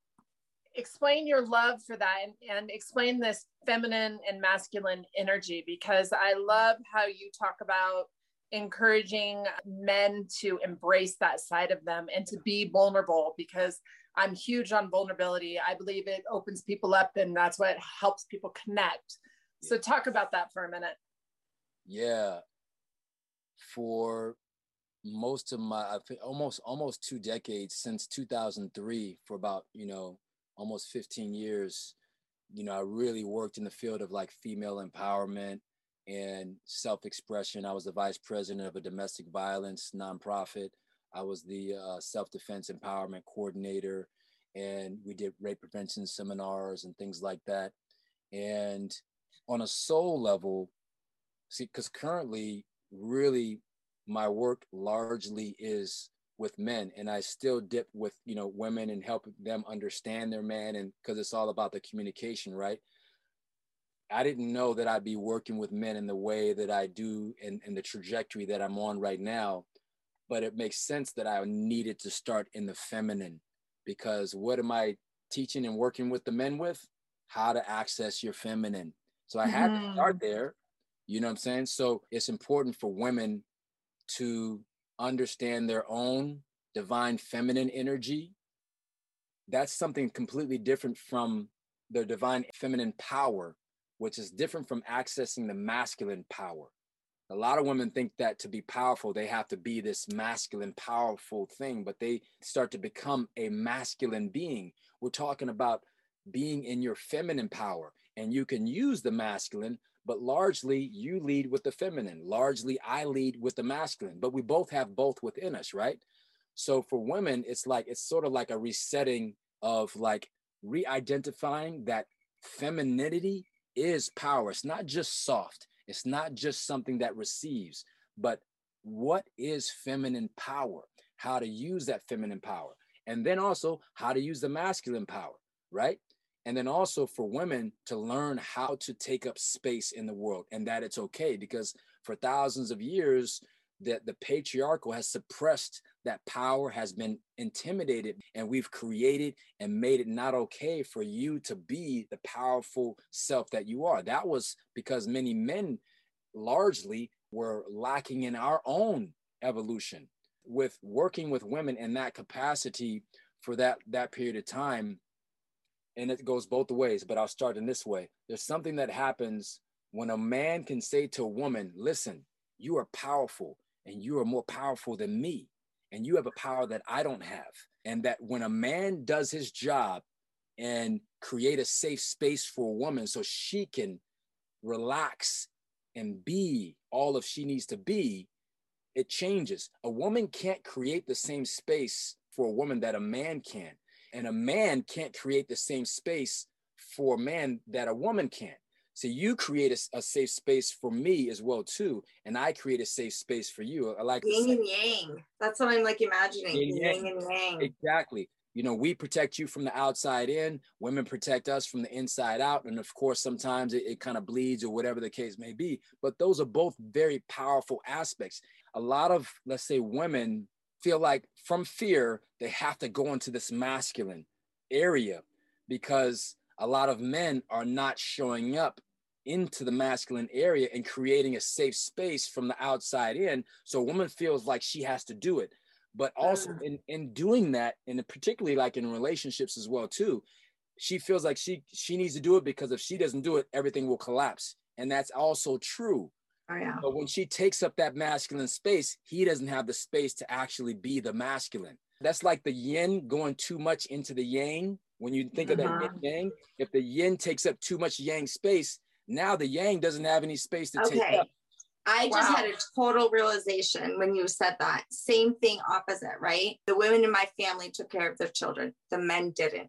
explain your love for that and, and explain this feminine and masculine energy because I love how you talk about encouraging men to embrace that side of them and to be vulnerable because I'm huge on vulnerability. I believe it opens people up and that's what helps people connect. So talk about that for a minute. Yeah. For most of my I think almost almost two decades since 2003 for about, you know, almost 15 years, you know, I really worked in the field of like female empowerment and self expression. I was the vice president of a domestic violence nonprofit. I was the uh, self defense empowerment coordinator, and we did rape prevention seminars and things like that. And on a soul level, see, because currently, really, my work largely is with men and i still dip with you know women and help them understand their man and because it's all about the communication right? I didn't know that i'd be working with men in the way that i do and, and the trajectory that i'm on right now but it makes sense that i needed to start in the feminine because what am i teaching and working with the men with? How to access your feminine. So i had mm-hmm. to start there you know what i'm saying so it's important for women to understand their own divine feminine energy, that's something completely different from their divine feminine power, which is different from accessing the masculine power. A lot of women think that to be powerful, they have to be this masculine, powerful thing, but they start to become a masculine being. We're talking about being in your feminine power, and you can use the masculine, but largely you lead with the feminine. Largely I lead with the masculine, but we both have both within us, right? So for women, it's like, it's sort of like a resetting of like re identifying that femininity is power. It's not just soft, it's not just something that receives, but what is feminine power? How to use that feminine power. And then also how to use the masculine power, right? And then also for women to learn how to take up space in the world and that it's okay because for thousands of years that the patriarchal has suppressed that power has been intimidated and we've created and made it not okay for you to be the powerful self that you are. That was because many men largely were lacking in our own evolution. With working with women in that capacity for that that period of time and it goes both ways, but I'll start in this way. There's something that happens when a man can say to a woman, Listen, you are powerful and you are more powerful than me, and you have a power that I don't have. And that when a man does his job and create a safe space for a woman so she can relax and be all of she needs to be, it changes. A woman can't create the same space for a woman that a man can and a man can't create the same space for a man that a woman can so you create a, a, safe space for me as well too and i create a safe space for you i like yin and yang that's what i'm like imagining yin, yin and yang exactly you know, we protect you from the outside in, women protect us from the inside out. And of course, sometimes it, it kind of bleeds or whatever the case may be. But those are both very powerful aspects. A lot of, let's say, women feel like from fear, they have to go into this masculine area because a lot of men are not showing up into the masculine area and creating a safe space from the outside in. So a woman feels like she has to do it but also mm. in in doing that and particularly like in relationships as well too she feels like she she needs to do it because if she doesn't do it everything will collapse and that's also true oh, yeah. but when she takes up that masculine space he doesn't have the space to actually be the masculine that's like the yin going too much into the yang when you think uh-huh. of that yin uh-huh. yang if the yin takes up too much yang space now the yang doesn't have any space to okay. take up I just wow. had a total realization when you said that. Same thing, opposite, right? The women in my family took care of their children, the men didn't.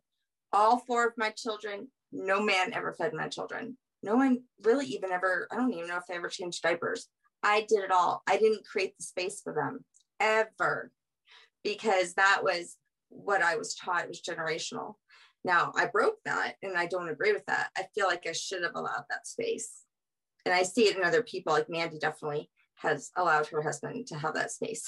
All four of my children, no man ever fed my children. No one really even ever, I don't even know if they ever changed diapers. I did it all. I didn't create the space for them ever because that was what I was taught. It was generational. Now I broke that and I don't agree with that. I feel like I should have allowed that space and I see it in other people. Like Mandy definitely has allowed her husband to have that space.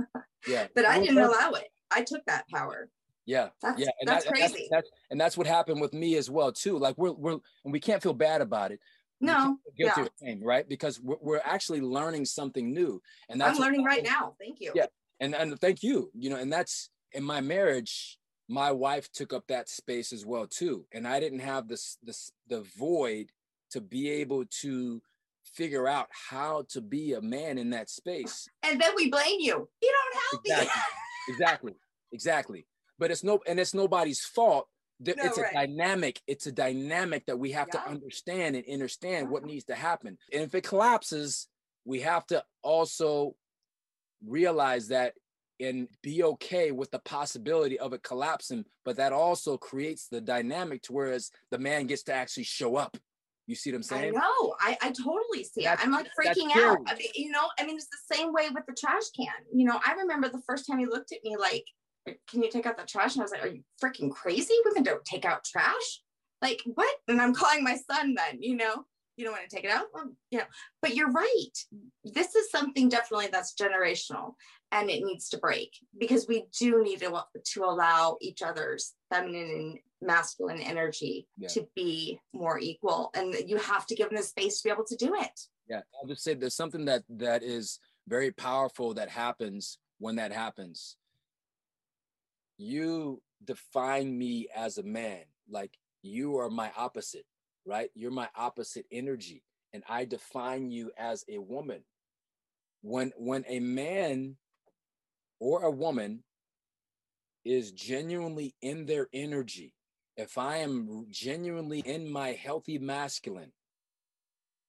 yeah, but I didn't allow it. I took that power. Yeah, that's, yeah, and that's that, crazy. That's, that's, and that's what happened with me as well too. Like we're we're and we can't feel bad about it. No, guilty yeah. Shame, right? Because we're, we're actually learning something new, and that's I'm learning right now. Thank you. Yeah, and and thank you. You know, and that's in my marriage. My wife took up that space as well too, and I didn't have this this the void to be able to figure out how to be a man in that space. And then we blame you. You don't help exactly. me. exactly. Exactly. But it's no and it's nobody's fault. No, it's a dynamic. It's a dynamic that we have yeah. to understand and understand uh-huh. what needs to happen. And if it collapses, we have to also realize that and be okay with the possibility of it collapsing. But that also creates the dynamic to whereas the man gets to actually show up you see what I'm saying? I know. I, I totally see that's, it. I'm like freaking out. I mean, you know, I mean, it's the same way with the trash can. You know, I remember the first time he looked at me like, can you take out the trash? And I was like, are you freaking crazy? Women don't take out trash. Like, what? And I'm calling my son then, you know, you don't want to take it out. Well, you know, but you're right. This is something definitely that's generational and it needs to break because we do need to, to allow each other's feminine and masculine energy yeah. to be more equal and you have to give them the space to be able to do it yeah i'll just say there's something that that is very powerful that happens when that happens you define me as a man like you are my opposite right you're my opposite energy and i define you as a woman when when a man or a woman is genuinely in their energy if I am genuinely in my healthy masculine,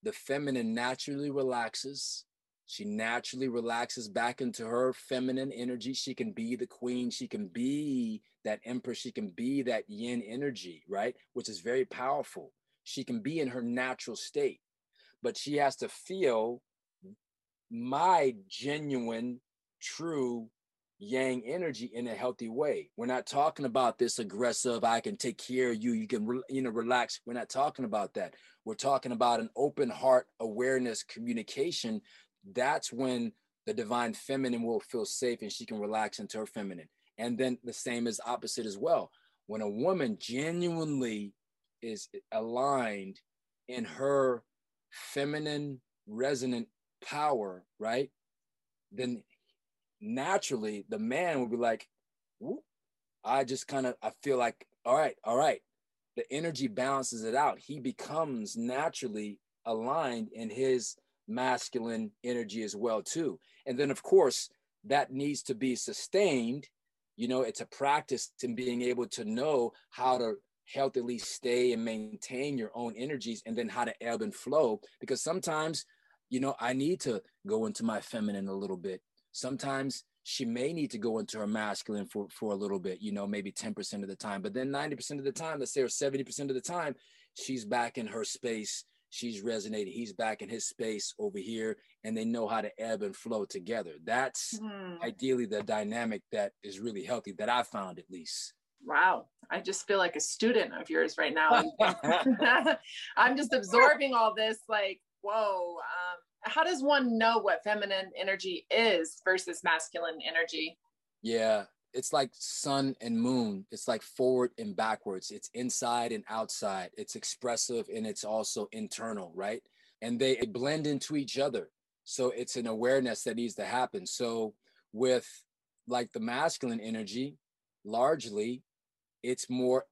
the feminine naturally relaxes. She naturally relaxes back into her feminine energy. She can be the queen. She can be that empress. She can be that yin energy, right? Which is very powerful. She can be in her natural state, but she has to feel my genuine, true yang energy in a healthy way. We're not talking about this aggressive, I can take care of you, you can, you know, relax. We're not talking about that. We're talking about an open heart awareness communication. That's when the divine feminine will feel safe and she can relax into her feminine. And then the same is opposite as well. When a woman genuinely is aligned in her feminine resonant power, right? Then naturally the man would be like, I just kind of I feel like, all right, all right. The energy balances it out. He becomes naturally aligned in his masculine energy as well too. And then of course that needs to be sustained. You know, it's a practice in being able to know how to healthily stay and maintain your own energies and then how to ebb and flow because sometimes you know i need to go into my feminine a little bit Sometimes she may need to go into her masculine for, for a little bit, you know, maybe 10% of the time. But then 90% of the time, let's say, or 70% of the time, she's back in her space. She's resonating. He's back in his space over here, and they know how to ebb and flow together. That's mm. ideally the dynamic that is really healthy, that I found at least. Wow. I just feel like a student of yours right now. I'm just absorbing all this like, whoa. Um, how does one know what feminine energy is versus masculine energy? Yeah, it's like sun and moon. It's like forward and backwards. It's inside and outside. It's expressive and it's also internal, right? And they blend into each other. So it's an awareness that needs to happen. So with like the masculine energy, largely it's more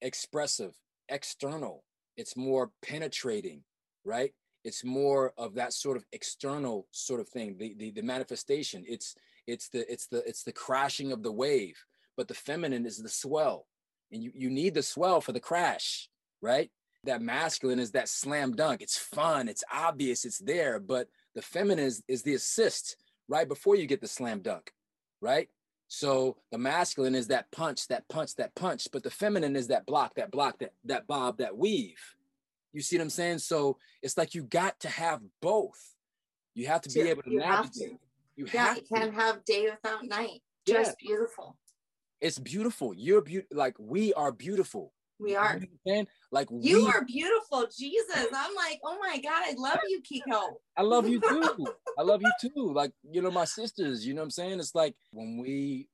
expressive, external. It's more penetrating, right? It's more of that sort of external sort of thing. The the, the manifestation. It's it's the it's the it's the crashing of the wave. But the feminine is the swell, and you you need the swell for the crash, right? That masculine is that slam dunk. It's fun. It's obvious. It's there. But the feminine is, is the assist right before you get the slam dunk, right? So the masculine is that punch, that punch, that punch, but the feminine is that block, that block, that that bob, that weave. You see what I'm saying? So it's like you got to have both. You have to be able to navigate. To. You yeah, have you can't have day without night. Just yeah. beautiful. It's beautiful. You're beautiful. Like we are beautiful. We are. You like you we- are beautiful, Jesus. I'm like, oh my God, I love you, Kiko. I love you too. I love you too. Like, you know, my sisters, you know what I'm saying? It's like when we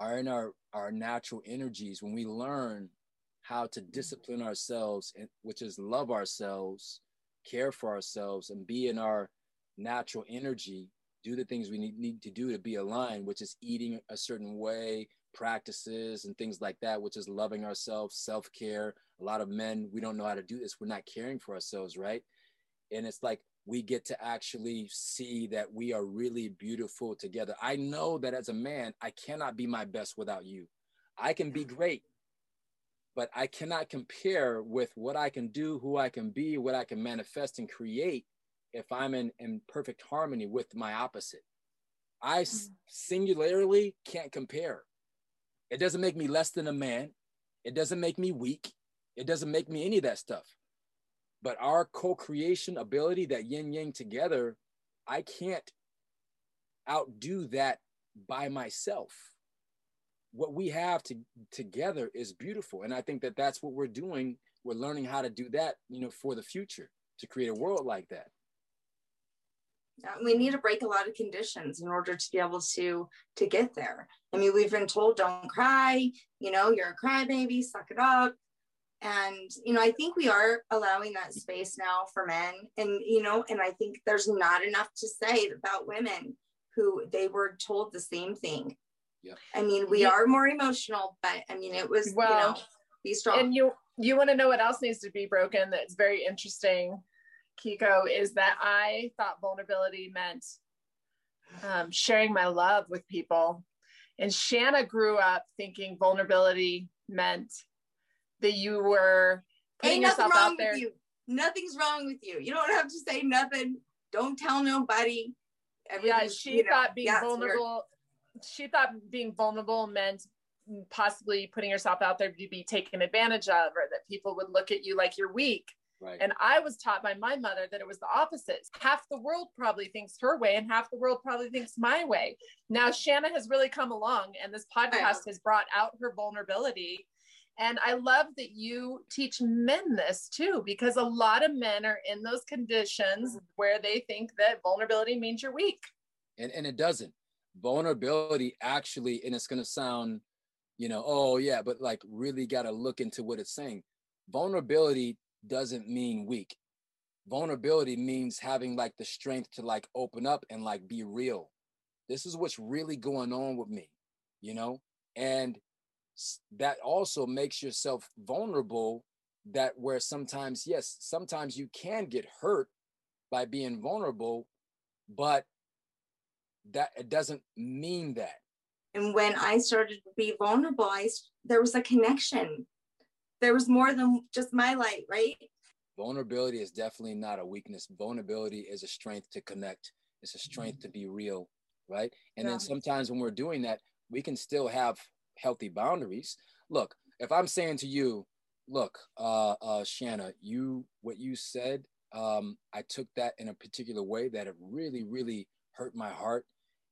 are in our, our natural energies, when we learn how to mm-hmm. discipline ourselves, and, which is love ourselves, care for ourselves, and be in our natural energy, do the things we need, need to do to be aligned, which is eating a certain way, practices and things like that, which is loving ourselves, self care. A lot of men, we don't know how to do this. We're not caring for ourselves, right? And it's like we get to actually see that we are really beautiful together. I know that as a man, I cannot be my best without you. I can be great, but I cannot compare with what I can do, who I can be, what I can manifest and create if I'm in, in perfect harmony with my opposite. I mm. singularly can't compare. It doesn't make me less than a man. It doesn't make me weak. It doesn't make me any of that stuff. But our co creation ability, that yin yang together, I can't outdo that by myself. What we have to, together is beautiful. And I think that that's what we're doing. We're learning how to do that, you know, for the future to create a world like that Uh, we need to break a lot of conditions in order to be able to to get there. I mean we've been told don't cry. You know you're a crybaby. Suck it up. And you know i think we are allowing that space now for men. And you know and i think there's not enough to say about women who they were told the same thing. Yeah. i mean we yeah. are more emotional but i mean it was well, you know be strong. and you you want to know what else needs to be broken that's very interesting Kiko, is that I thought vulnerability meant um, sharing my love with people. And Shanna grew up thinking vulnerability meant that you were putting Ain't yourself out there. You. Nothing's wrong with you. You don't have to say nothing. Don't tell nobody. Yeah, she you know, thought being vulnerable. She thought being vulnerable meant possibly putting yourself out there to be taken advantage of, or that people would look at you like you're weak. Right. And I was taught by my mother that it was the opposite. Half the world probably thinks her way, and half the world probably thinks my way. Now, Shanna has really come along, and this podcast has brought out her vulnerability. And I love that you teach men this too, because a lot of men are in those conditions mm-hmm. where they think that vulnerability means you're weak. And, and it doesn't. Vulnerability actually, and it's going to sound, you know, oh, yeah, but like really got to look into what it's saying. Vulnerability doesn't mean weak. Vulnerability means having like the strength to like open up and like be real. This is what's really going on with me, you know? And that also makes yourself vulnerable that where sometimes yes sometimes you can get hurt by being vulnerable but that it doesn't mean that and when i started to be vulnerable i there was a connection there was more than just my light, right? Vulnerability is definitely not a weakness. Vulnerability is a strength to connect. It's a strength to be real, right? And yeah. then sometimes when we're doing that, we can still have healthy boundaries. Look, if I'm saying to you, look, uh, uh, Shanna, you what you said, um, I took that in a particular way that it really, really hurt my heart,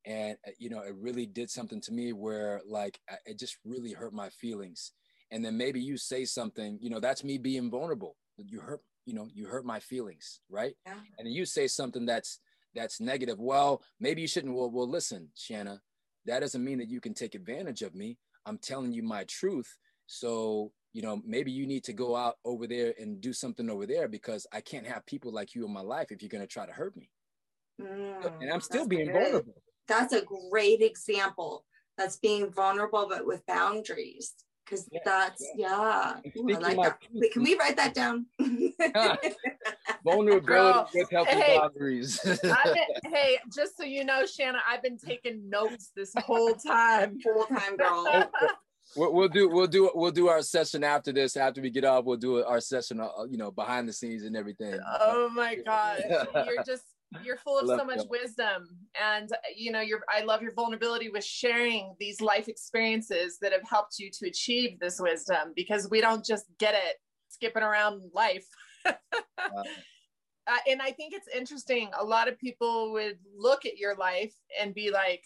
and uh, you know it really did something to me where like it just really hurt my feelings and then maybe you say something you know that's me being vulnerable. You hurt you know you hurt my feelings right? Yeah. and you say something that's that's negative. Well maybe you shouldn't. Well well listen shanna that doesn't mean that you can take advantage of me. I'm telling you my truth. So you know maybe you need to go out over there and do something over there because i can't have people like you in my life if you're going to try to hurt me. Mm, and i'm still being good. vulnerable. That's a great example. That's being vulnerable but with boundaries because yeah, that's yeah, yeah. Ooh, I like that. Wait, can we write that down? Vulnerability with healthy hey, boundaries. been, hey, just so you know, Shanna, I've been taking notes this whole time. Whole time, girl. We'll, we'll, do we'll do we'll do our session after this. After we get off, we'll do our session. Uh, you know, behind the scenes and everything. Oh my god, you're just you're full of so much you. wisdom. And you know you're i love your vulnerability with sharing these life experiences that have helped you to achieve this wisdom because we don't just get it skipping around life. Uh, and i think it's interesting. A lot of people would look at your life and be like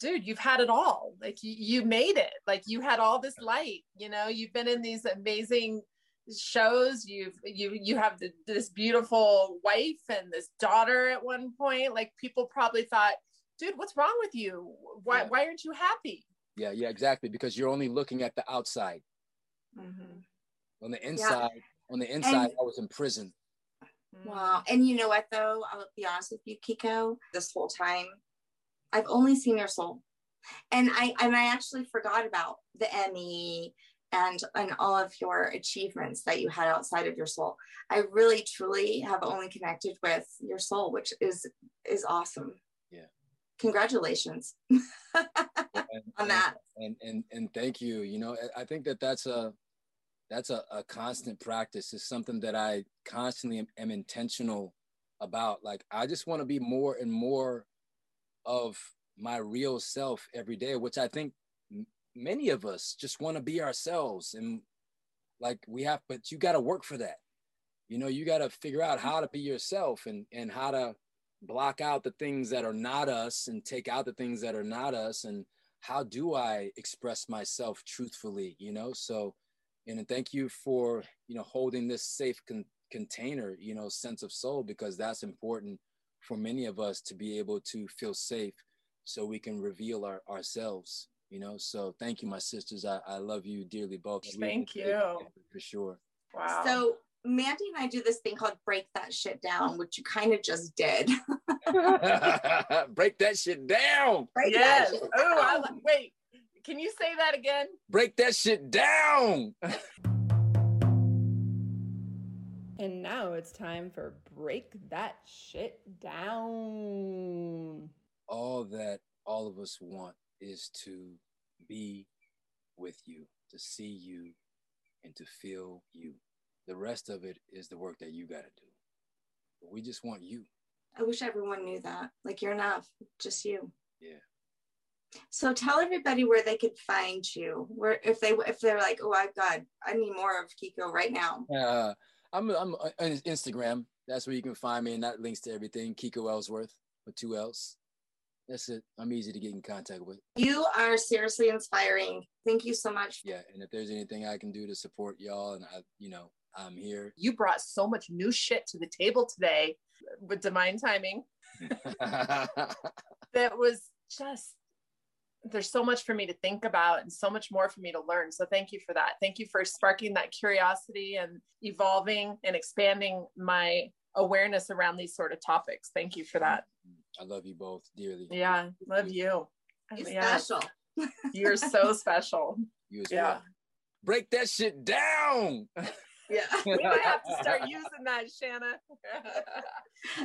dude you've had it all. Like you, you made it. Like you had all this light you know? You've been in these amazing shows you've you you have the, this beautiful wife and this daughter at one point like people probably thought dude what's wrong with you why, yeah. why aren't you happy yeah yeah exactly because you're only looking at the outside mm-hmm. on the inside yeah. on the inside and, i was in prison wow and you know what though i'll be honest with you kiko this whole time i've only seen your soul and i and i actually forgot about the emmy and and all of your achievements that you had outside of your soul. I really truly have only connected with your soul which is is awesome. Yeah. Congratulations on that. and, and and thank you you know i think that that's a that's a, a constant practice it's something that i constantly am, am intentional about. Like i just want to be more and more of my real self every day which i think many of us just want to be ourselves and like we have but you got to work for that. You know you got to figure out how to be yourself and and how to block out the things that are not us and take out the things that are not us. And how do i express myself truthfully you know? So and thank you for you know holding this safe con- container you know sense of soul because that's important for many of us to be able to feel safe so we can reveal our, ourselves you know so thank you my sisters. I, I love you dearly both thank you. for sure. Wow. So mandy and i do this thing called break that shit down which you kind of just did. Break that shit down. Break yes. oh wait can you say that again? Break that shit down. And now it's time for break that shit down. All that all of us want is to be with you, to see you, and to feel you. The rest of it is the work that you got to do. But we just want you. I wish everyone knew that. Like you're enough, just you. Yeah. So tell everybody where they could find you. Where if they if they're like, oh, I've got I need more of Kiko right now. Uh, I'm I'm on Instagram. That's where you can find me, and that links to everything. Kiko Ellsworth with two L's that's it. I'm easy to get in contact with. You are seriously inspiring. Thank you so much. Yeah, and if there's anything I can do to support y'all, and I, you know, I'm here. You brought so much new shit to the table today with divine timing. that was just there's so much for me to think about and so much more for me to learn. So thank you for that. Thank you for sparking that curiosity and evolving and expanding my awareness around these sort of topics. Thank you for that. Mm-hmm. I love you both dearly. Yeah, love you. You're yeah. special. You're so special. You yeah. Well. Break that shit down. Yeah. we might have to start using that, Shanna.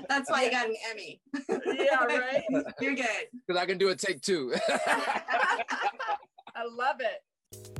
That's why you got an Emmy. yeah, right? You're good. Because I can do a take two. I love it.